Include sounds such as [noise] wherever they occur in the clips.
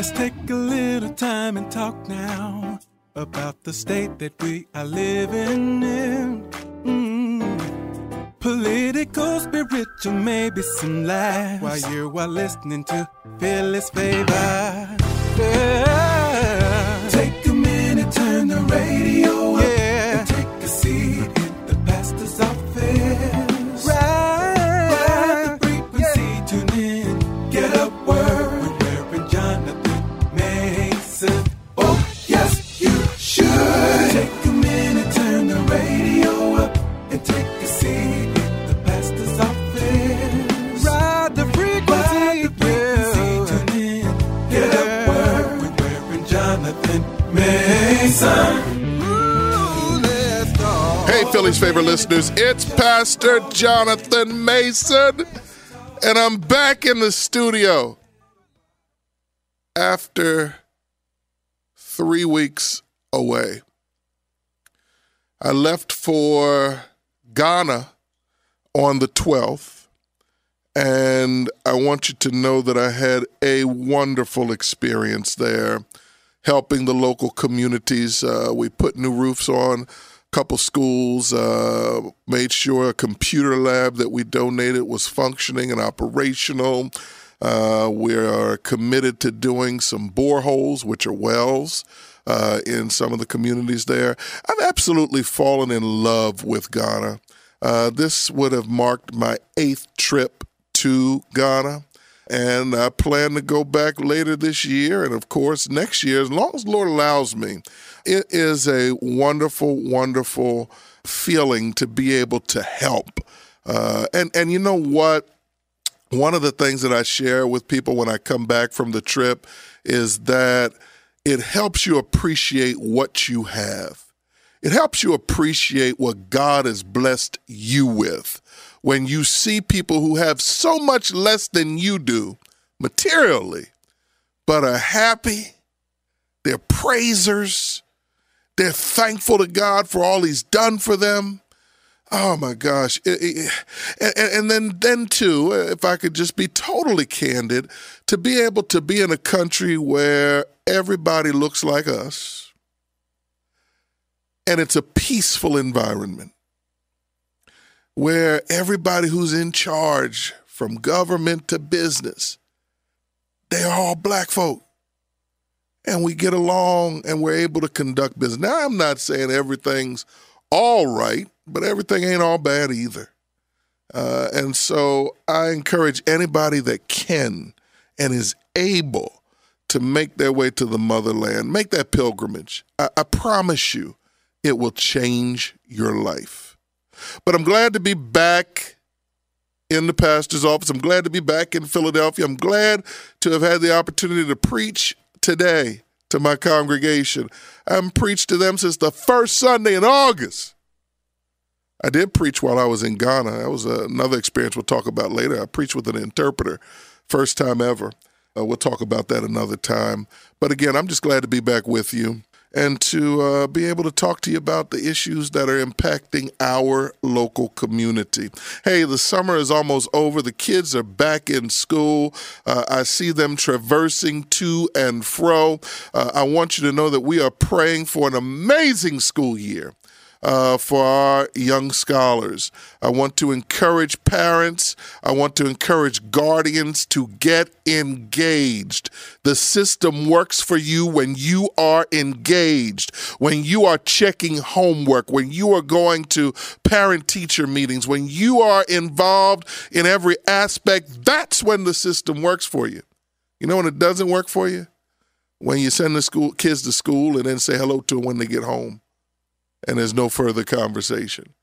Let's take a little time and talk now about the state that we are living in. Mm. Political, spiritual, maybe some laughs while you are listening to Philly's Favor. Yeah. Favorite listeners, it's Pastor Jonathan Mason, and I'm back in the studio after three weeks away. I left for Ghana on the 12th, and I want you to know that I had a wonderful experience there helping the local communities. Uh, we put new roofs on couple schools, uh, made sure a computer lab that we donated was functioning and operational. Uh, we are committed to doing some boreholes, which are wells. Uh, in some of the communities there, I've absolutely fallen in love with Ghana. Uh, this would have marked my eighth trip to Ghana and I plan to go back later this year and, of course, next year, as long as Lord allows me. It is a wonderful, wonderful feeling to be able to help. Uh, and and you know what? One of the things that I share with people when I come back from the trip is that it helps you appreciate what you have. It helps you appreciate what God has blessed you with when you see people who have so much less than you do materially, but are happy, they're praisers, they're thankful to God for all He's done for them. Oh my gosh. And then, then too, if I could just be totally candid, to be able to be in a country where everybody looks like us and it's a peaceful environment where everybody who's in charge, from government to business, they're all black folk. And we get along and we're able to conduct business. Now, I'm not saying everything's all right, but everything ain't all bad either. Uh, and so I encourage anybody that can and is able to make their way to the motherland, make that pilgrimage. I, I promise you, it will change your life. But I'm glad to be back in the pastor's office. I'm glad to be back in Philadelphia. I'm glad to have had the opportunity to preach today to my congregation. I haven't preached to them since the first Sunday in August. I did preach while I was in Ghana. That was another experience we'll talk about later. I preached with an interpreter, first time ever. Uh, we'll talk about that another time. But again, I'm just glad to be back with you and to uh, be able to talk to you about the issues that are impacting our local community. Hey, the summer is almost over. The kids are back in school. Uh, I see them traversing to and fro. Uh, I want you to know that we are praying for an amazing school year uh, for our young scholars. I want to encourage parents, I want to encourage guardians to get engaged. The system works for you when you are engaged, when you are checking homework, when you are going to parent teacher meetings, when you are involved in every aspect. That's when the system works for you. You know when it doesn't work for you? When you send the school kids to school and then say hello to them when they get home and there's no further conversation.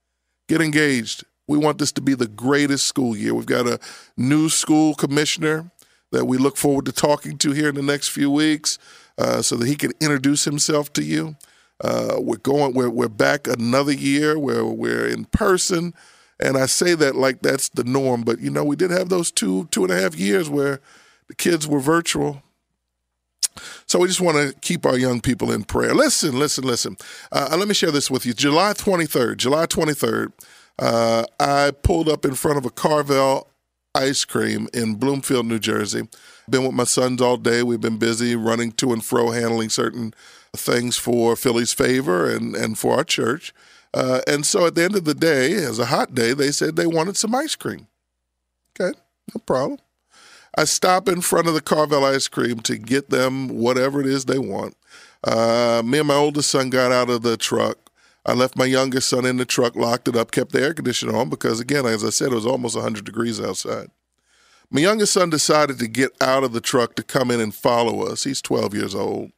Get engaged. We want this to be the greatest school year. We've got a new school commissioner that we look forward to talking to here in the next few weeks uh, so that he can introduce himself to you. Uh, we're going, we're, we're back another year where we're in person. And I say that like that's the norm, but you know, we did have those two, two and a half years where the kids were virtual so we just want to keep our young people in prayer. Listen, listen, listen. Uh, let me share this with you. July 23rd, July 23rd, uh, I pulled up in front of a Carvel ice cream in Bloomfield, New Jersey. Been with my sons all day. We've been busy running to and fro, handling certain things for Philly's favor and, and for our church. Uh, and so at the end of the day, as a hot day, they said they wanted some ice cream. Okay, no problem. I stop in front of the Carvel ice cream to get them whatever it is they want. Uh, me and my oldest son got out of the truck. I left my youngest son in the truck, locked it up, kept the air conditioner on because, again, as I said, it was almost 100 degrees outside. My youngest son decided to get out of the truck to come in and follow us. He's 12 years old.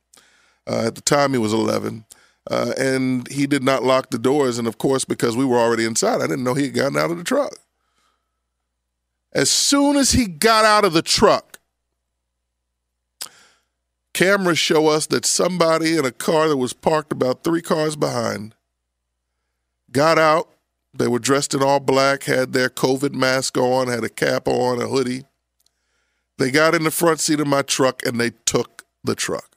Uh, at the time, he was 11. Uh, and he did not lock the doors. And of course, because we were already inside, I didn't know he had gotten out of the truck. As soon as he got out of the truck, cameras show us that somebody in a car that was parked about three cars behind got out. They were dressed in all black, had their COVID mask on, had a cap on, a hoodie. They got in the front seat of my truck and they took the truck.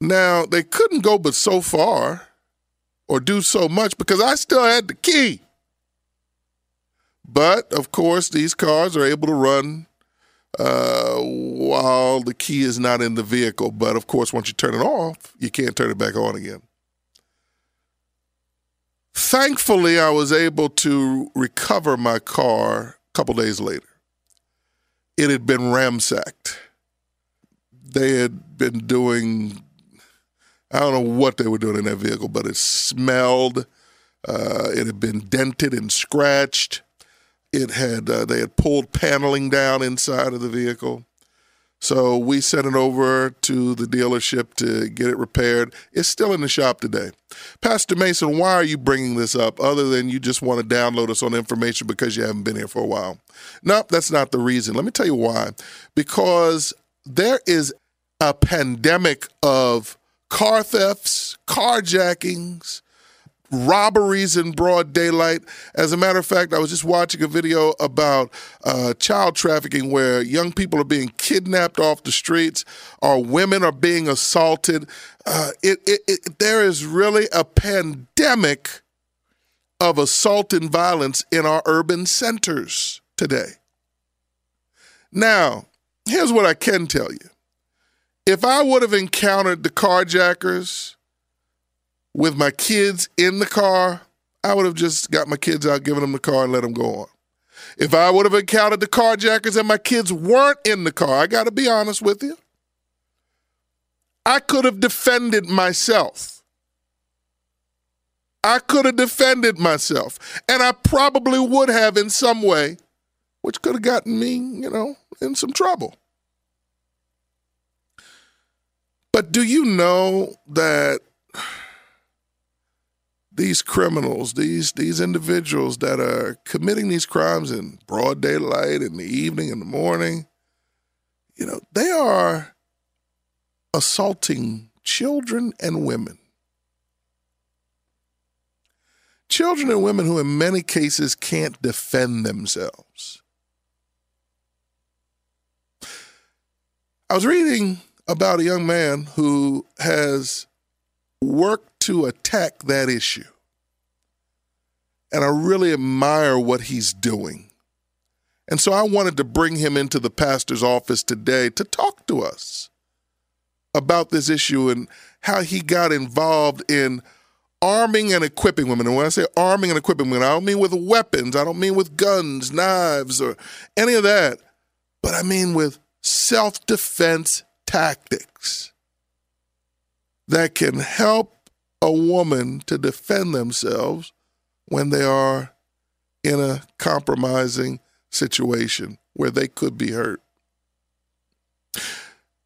Now, they couldn't go but so far or do so much because I still had the key. But of course, these cars are able to run uh, while the key is not in the vehicle. But of course, once you turn it off, you can't turn it back on again. Thankfully, I was able to recover my car a couple days later. It had been ramsacked. They had been doing, I don't know what they were doing in that vehicle, but it smelled. Uh, it had been dented and scratched. It had uh, they had pulled paneling down inside of the vehicle. So we sent it over to the dealership to get it repaired. It's still in the shop today. Pastor Mason, why are you bringing this up other than you just want to download us on information because you haven't been here for a while? No, that's not the reason. Let me tell you why. Because there is a pandemic of car thefts, carjackings, robberies in broad daylight. As a matter of fact, I was just watching a video about uh, child trafficking where young people are being kidnapped off the streets or women are being assaulted. Uh, it, it, it, there is really a pandemic of assault and violence in our urban centers today. Now, here's what I can tell you. If I would have encountered the carjackers, with my kids in the car, I would have just got my kids out, given them the car, and let them go on. If I would have encountered the carjackers and my kids weren't in the car, I got to be honest with you, I could have defended myself. I could have defended myself. And I probably would have in some way, which could have gotten me, you know, in some trouble. But do you know that these criminals, these these individuals that are committing these crimes in broad daylight, in the evening, in the morning, you know, they are assaulting children and women. Children and women who, in many cases, can't defend themselves. I was reading about a young man who has worked to attack that issue. And I really admire what he's doing. And so I wanted to bring him into the pastor's office today to talk to us about this issue and how he got involved in arming and equipping women. And when I say arming and equipping women, I don't mean with weapons, I don't mean with guns, knives, or any of that, but I mean with self defense tactics that can help a woman to defend themselves when they are in a compromising situation where they could be hurt.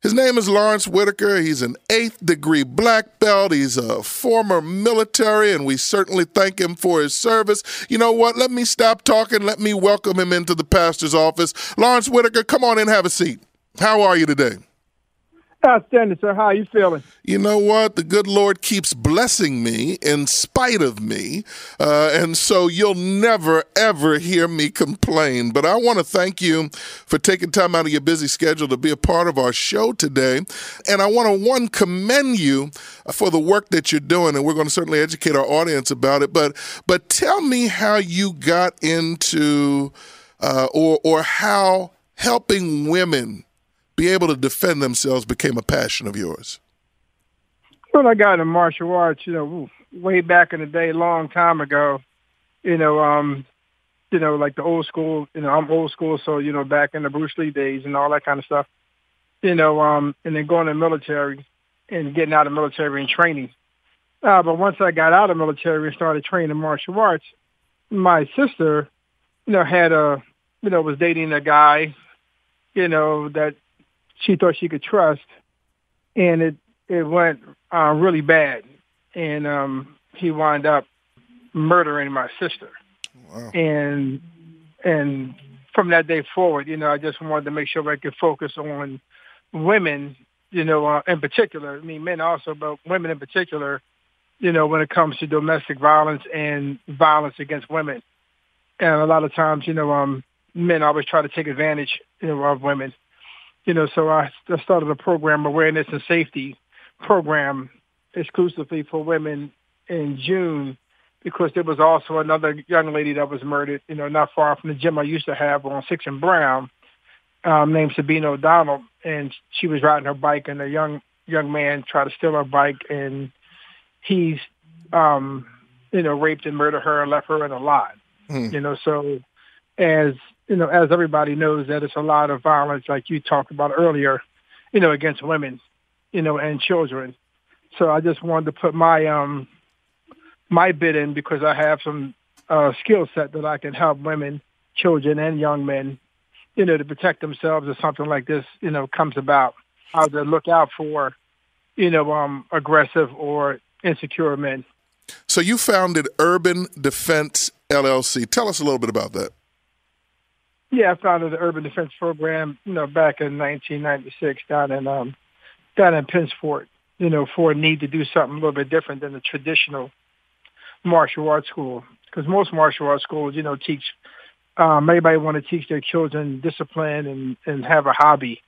His name is Lawrence Whitaker. He's an eighth degree black belt. He's a former military, and we certainly thank him for his service. You know what? Let me stop talking. Let me welcome him into the pastor's office. Lawrence Whitaker, come on in, have a seat. How are you today? Outstanding, sir. How are you feeling? You know what? The good Lord keeps blessing me in spite of me. Uh, and so you'll never, ever hear me complain. But I want to thank you for taking time out of your busy schedule to be a part of our show today. And I want to, one, commend you for the work that you're doing. And we're going to certainly educate our audience about it. But, but tell me how you got into uh, or, or how helping women be able to defend themselves became a passion of yours? Well, I got into martial arts, you know, way back in the day, long time ago. You know, um, you know, like the old school. You know, I'm old school, so you know, back in the Bruce Lee days and all that kind of stuff. You know, um, and then going to the military and getting out of military and training. Uh, but once I got out of military and started training martial arts, my sister, you know, had a, you know, was dating a guy, you know, that she thought she could trust, and it it went uh, really bad, and um, he wound up murdering my sister, wow. and and from that day forward, you know, I just wanted to make sure I could focus on women, you know, uh, in particular. I mean, men also, but women in particular, you know, when it comes to domestic violence and violence against women. And a lot of times, you know, um, men always try to take advantage you know, of women. You know, so I, I started a program, awareness and safety program, exclusively for women in June, because there was also another young lady that was murdered, you know, not far from the gym I used to have on Six and Brown, um, named Sabina O'Donnell, and she was riding her bike, and a young young man tried to steal her bike, and he's, um, you know, raped and murdered her and left her in a lot. Mm. You know, so as you know, as everybody knows, that it's a lot of violence, like you talked about earlier, you know, against women, you know, and children. So I just wanted to put my um my bid in because I have some uh, skill set that I can help women, children, and young men, you know, to protect themselves if something like this, you know, comes about. How to look out for, you know, um, aggressive or insecure men. So you founded Urban Defense LLC. Tell us a little bit about that. Yeah, I founded the Urban Defense Program, you know, back in 1996 down in um, down in Pennsport, you know, for a need to do something a little bit different than the traditional martial arts school. Because most martial arts schools, you know, teach um, everybody want to teach their children discipline and and have a hobby,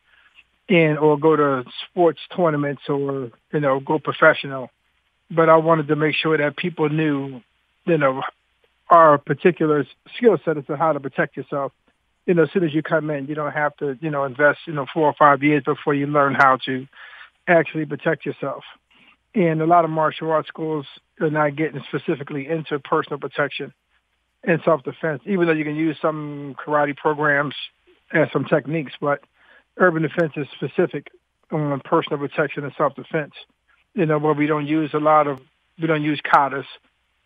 and or go to sports tournaments or you know go professional. But I wanted to make sure that people knew, you know, our particular skill set as to how to protect yourself. You know, as soon as you come in, you don't have to, you know, invest, you know, four or five years before you learn how to actually protect yourself. And a lot of martial arts schools are not getting specifically into personal protection and self-defense, even though you can use some karate programs and some techniques, but urban defense is specific on personal protection and self-defense. You know, where we don't use a lot of, we don't use katas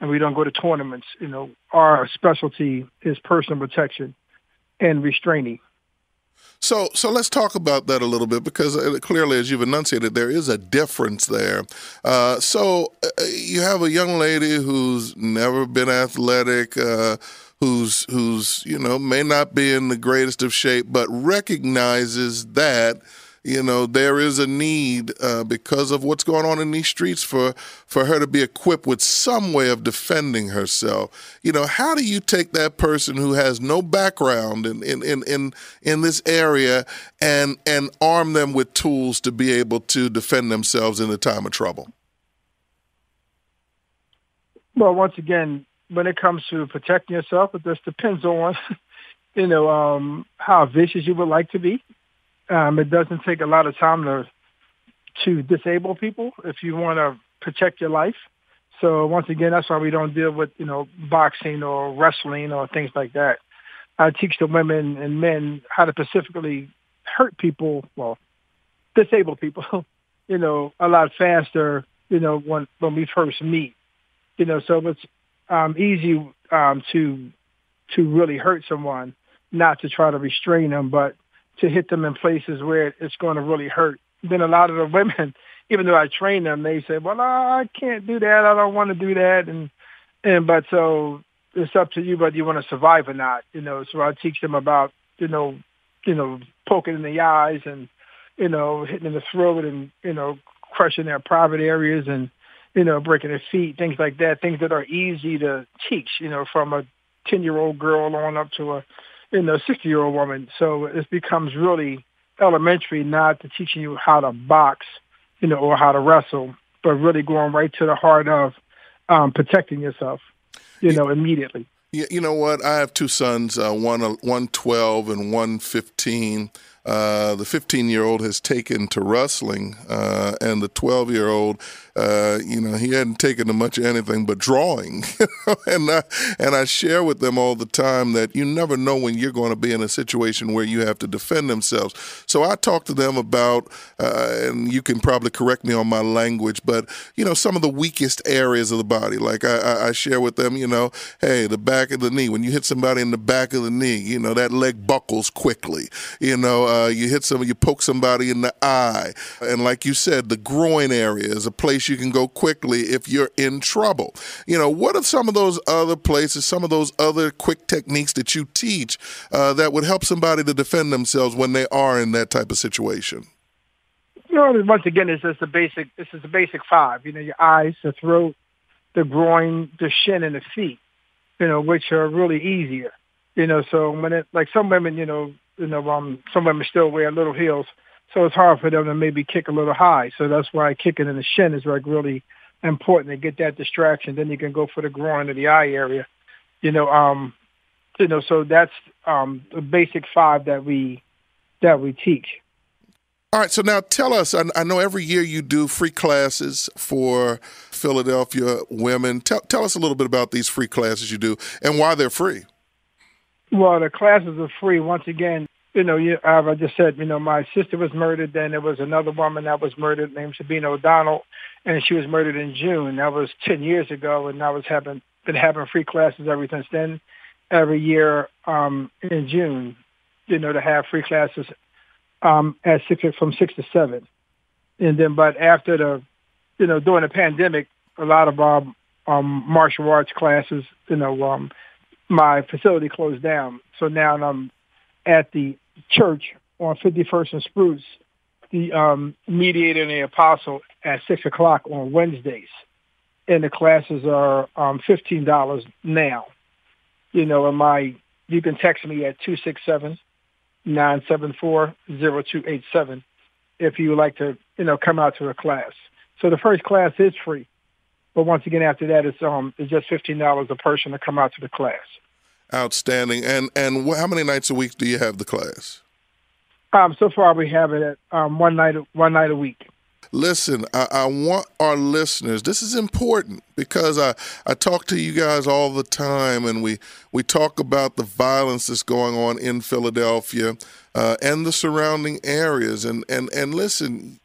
and we don't go to tournaments. You know, our specialty is personal protection and restraining. So, so let's talk about that a little bit because uh, clearly, as you've enunciated, there is a difference there. Uh, so, uh, you have a young lady who's never been athletic, uh, who's who's you know may not be in the greatest of shape, but recognizes that you know there is a need uh, because of what's going on in these streets for for her to be equipped with some way of defending herself. You know how do you take that person who has no background in in in in, in this area and and arm them with tools to be able to defend themselves in a time of trouble? Well once again when it comes to protecting yourself it just depends on [laughs] you know um how vicious you would like to be um, it doesn't take a lot of time to to disable people if you want to protect your life. So once again, that's why we don't deal with you know boxing or wrestling or things like that. I teach the women and men how to specifically hurt people, well, disable people, [laughs] you know, a lot faster, you know, when when we first meet, you know. So it's um, easy um, to to really hurt someone, not to try to restrain them, but to hit them in places where it's going to really hurt. Then a lot of the [laughs] women, even though I train them, they say, "Well, I can't do that. I don't want to do that." And and but so it's up to you whether you want to survive or not. You know, so I teach them about you know, you know, poking in the eyes and you know, hitting in the throat and you know, crushing their private areas and you know, breaking their feet, things like that. Things that are easy to teach. You know, from a ten year old girl on up to a you know, 60 year old woman. So it becomes really elementary, not to teaching you how to box, you know, or how to wrestle, but really going right to the heart of um, protecting yourself, you know, immediately. You know what? I have two sons, uh, one one twelve and one fifteen. Uh, the 15 year old has taken to wrestling, uh, and the 12 year old, uh, you know, he hadn't taken to much of anything but drawing. [laughs] and I, and I share with them all the time that you never know when you're going to be in a situation where you have to defend themselves. So I talk to them about, uh, and you can probably correct me on my language, but you know, some of the weakest areas of the body. Like I, I share with them, you know, hey, the back of the knee. When you hit somebody in the back of the knee, you know that leg buckles quickly. You know uh, you hit some, you poke somebody in the eye, and like you said, the groin area is a place you can go quickly if you're in trouble. You know, what are some of those other places, some of those other quick techniques that you teach uh, that would help somebody to defend themselves when they are in that type of situation? You know, once again, it's just the basic. This is the basic five. You know, your eyes, the throat, the groin, the shin, and the feet. You know, which are really easier. You know, so when it like some women, you know, you know, um, some women still wear little heels, so it's hard for them to maybe kick a little high. So that's why kicking in the shin is like really important to get that distraction. Then you can go for the groin or the eye area. You know, um, you know, so that's um, the basic five that we that we teach. All right, so now tell us. I, I, know every year you do free classes for Philadelphia women. Tell, tell us a little bit about these free classes you do and why they're free. Well, the classes are free. Once again, you know, you, I just said, you know, my sister was murdered. Then there was another woman that was murdered named Sabina O'Donnell, and she was murdered in June. That was 10 years ago, and I was having been having free classes ever since then, every year um, in June, you know, to have free classes um, at six from six to seven, and then but after the, you know, during the pandemic, a lot of our um, martial arts classes, you know, um, my facility closed down. So now I'm at the church on 51st and Spruce, the um, mediator and the apostle at 6 o'clock on Wednesdays. And the classes are um, $15 now. You know, and my, you can text me at 267-974-0287 if you would like to, you know, come out to a class. So the first class is free. But once again, after that, it's um, it's just fifteen dollars a person to come out to the class. Outstanding. And and how many nights a week do you have the class? Um, so far we have it at um, one night one night a week. Listen, I, I, want our listeners. This is important because I, I talk to you guys all the time, and we we talk about the violence that's going on in Philadelphia uh, and the surrounding areas. And and and listen,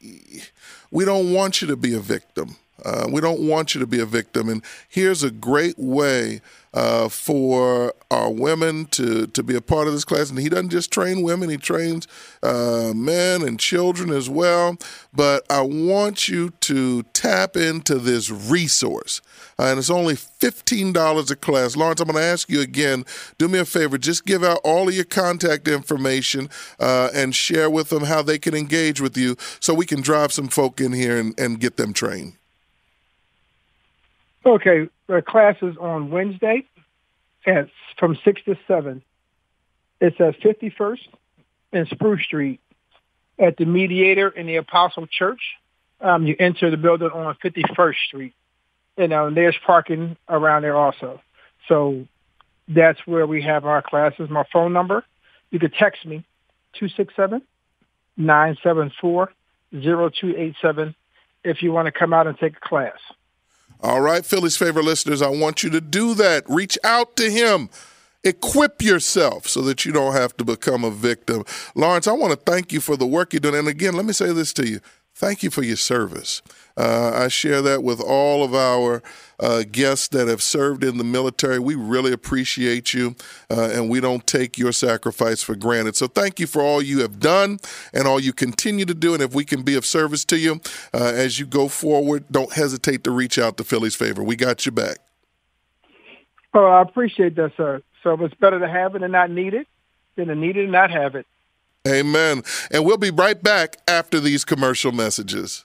we don't want you to be a victim. Uh, we don't want you to be a victim. And here's a great way uh, for our women to, to be a part of this class. And he doesn't just train women, he trains uh, men and children as well. But I want you to tap into this resource. Uh, and it's only $15 a class. Lawrence, I'm going to ask you again do me a favor, just give out all of your contact information uh, and share with them how they can engage with you so we can drive some folk in here and, and get them trained. Okay, the class is on Wednesday at from six to seven. It's at Fifty First and Spruce Street at the Mediator in the Apostle Church. Um, you enter the building on Fifty First Street, and um, there's parking around there also. So that's where we have our classes. My phone number, you could text me, two six seven nine seven four zero two eight seven if you want to come out and take a class. All right, Philly's favorite listeners, I want you to do that. Reach out to him. Equip yourself so that you don't have to become a victim. Lawrence, I want to thank you for the work you're doing. And again, let me say this to you thank you for your service. Uh, I share that with all of our uh, guests that have served in the military. We really appreciate you, uh, and we don't take your sacrifice for granted. So thank you for all you have done and all you continue to do. And if we can be of service to you uh, as you go forward, don't hesitate to reach out to Philly's Favor. We got you back. Oh, I appreciate that, sir. So it's better to have it and not need it than to need it and not have it. Amen. And we'll be right back after these commercial messages.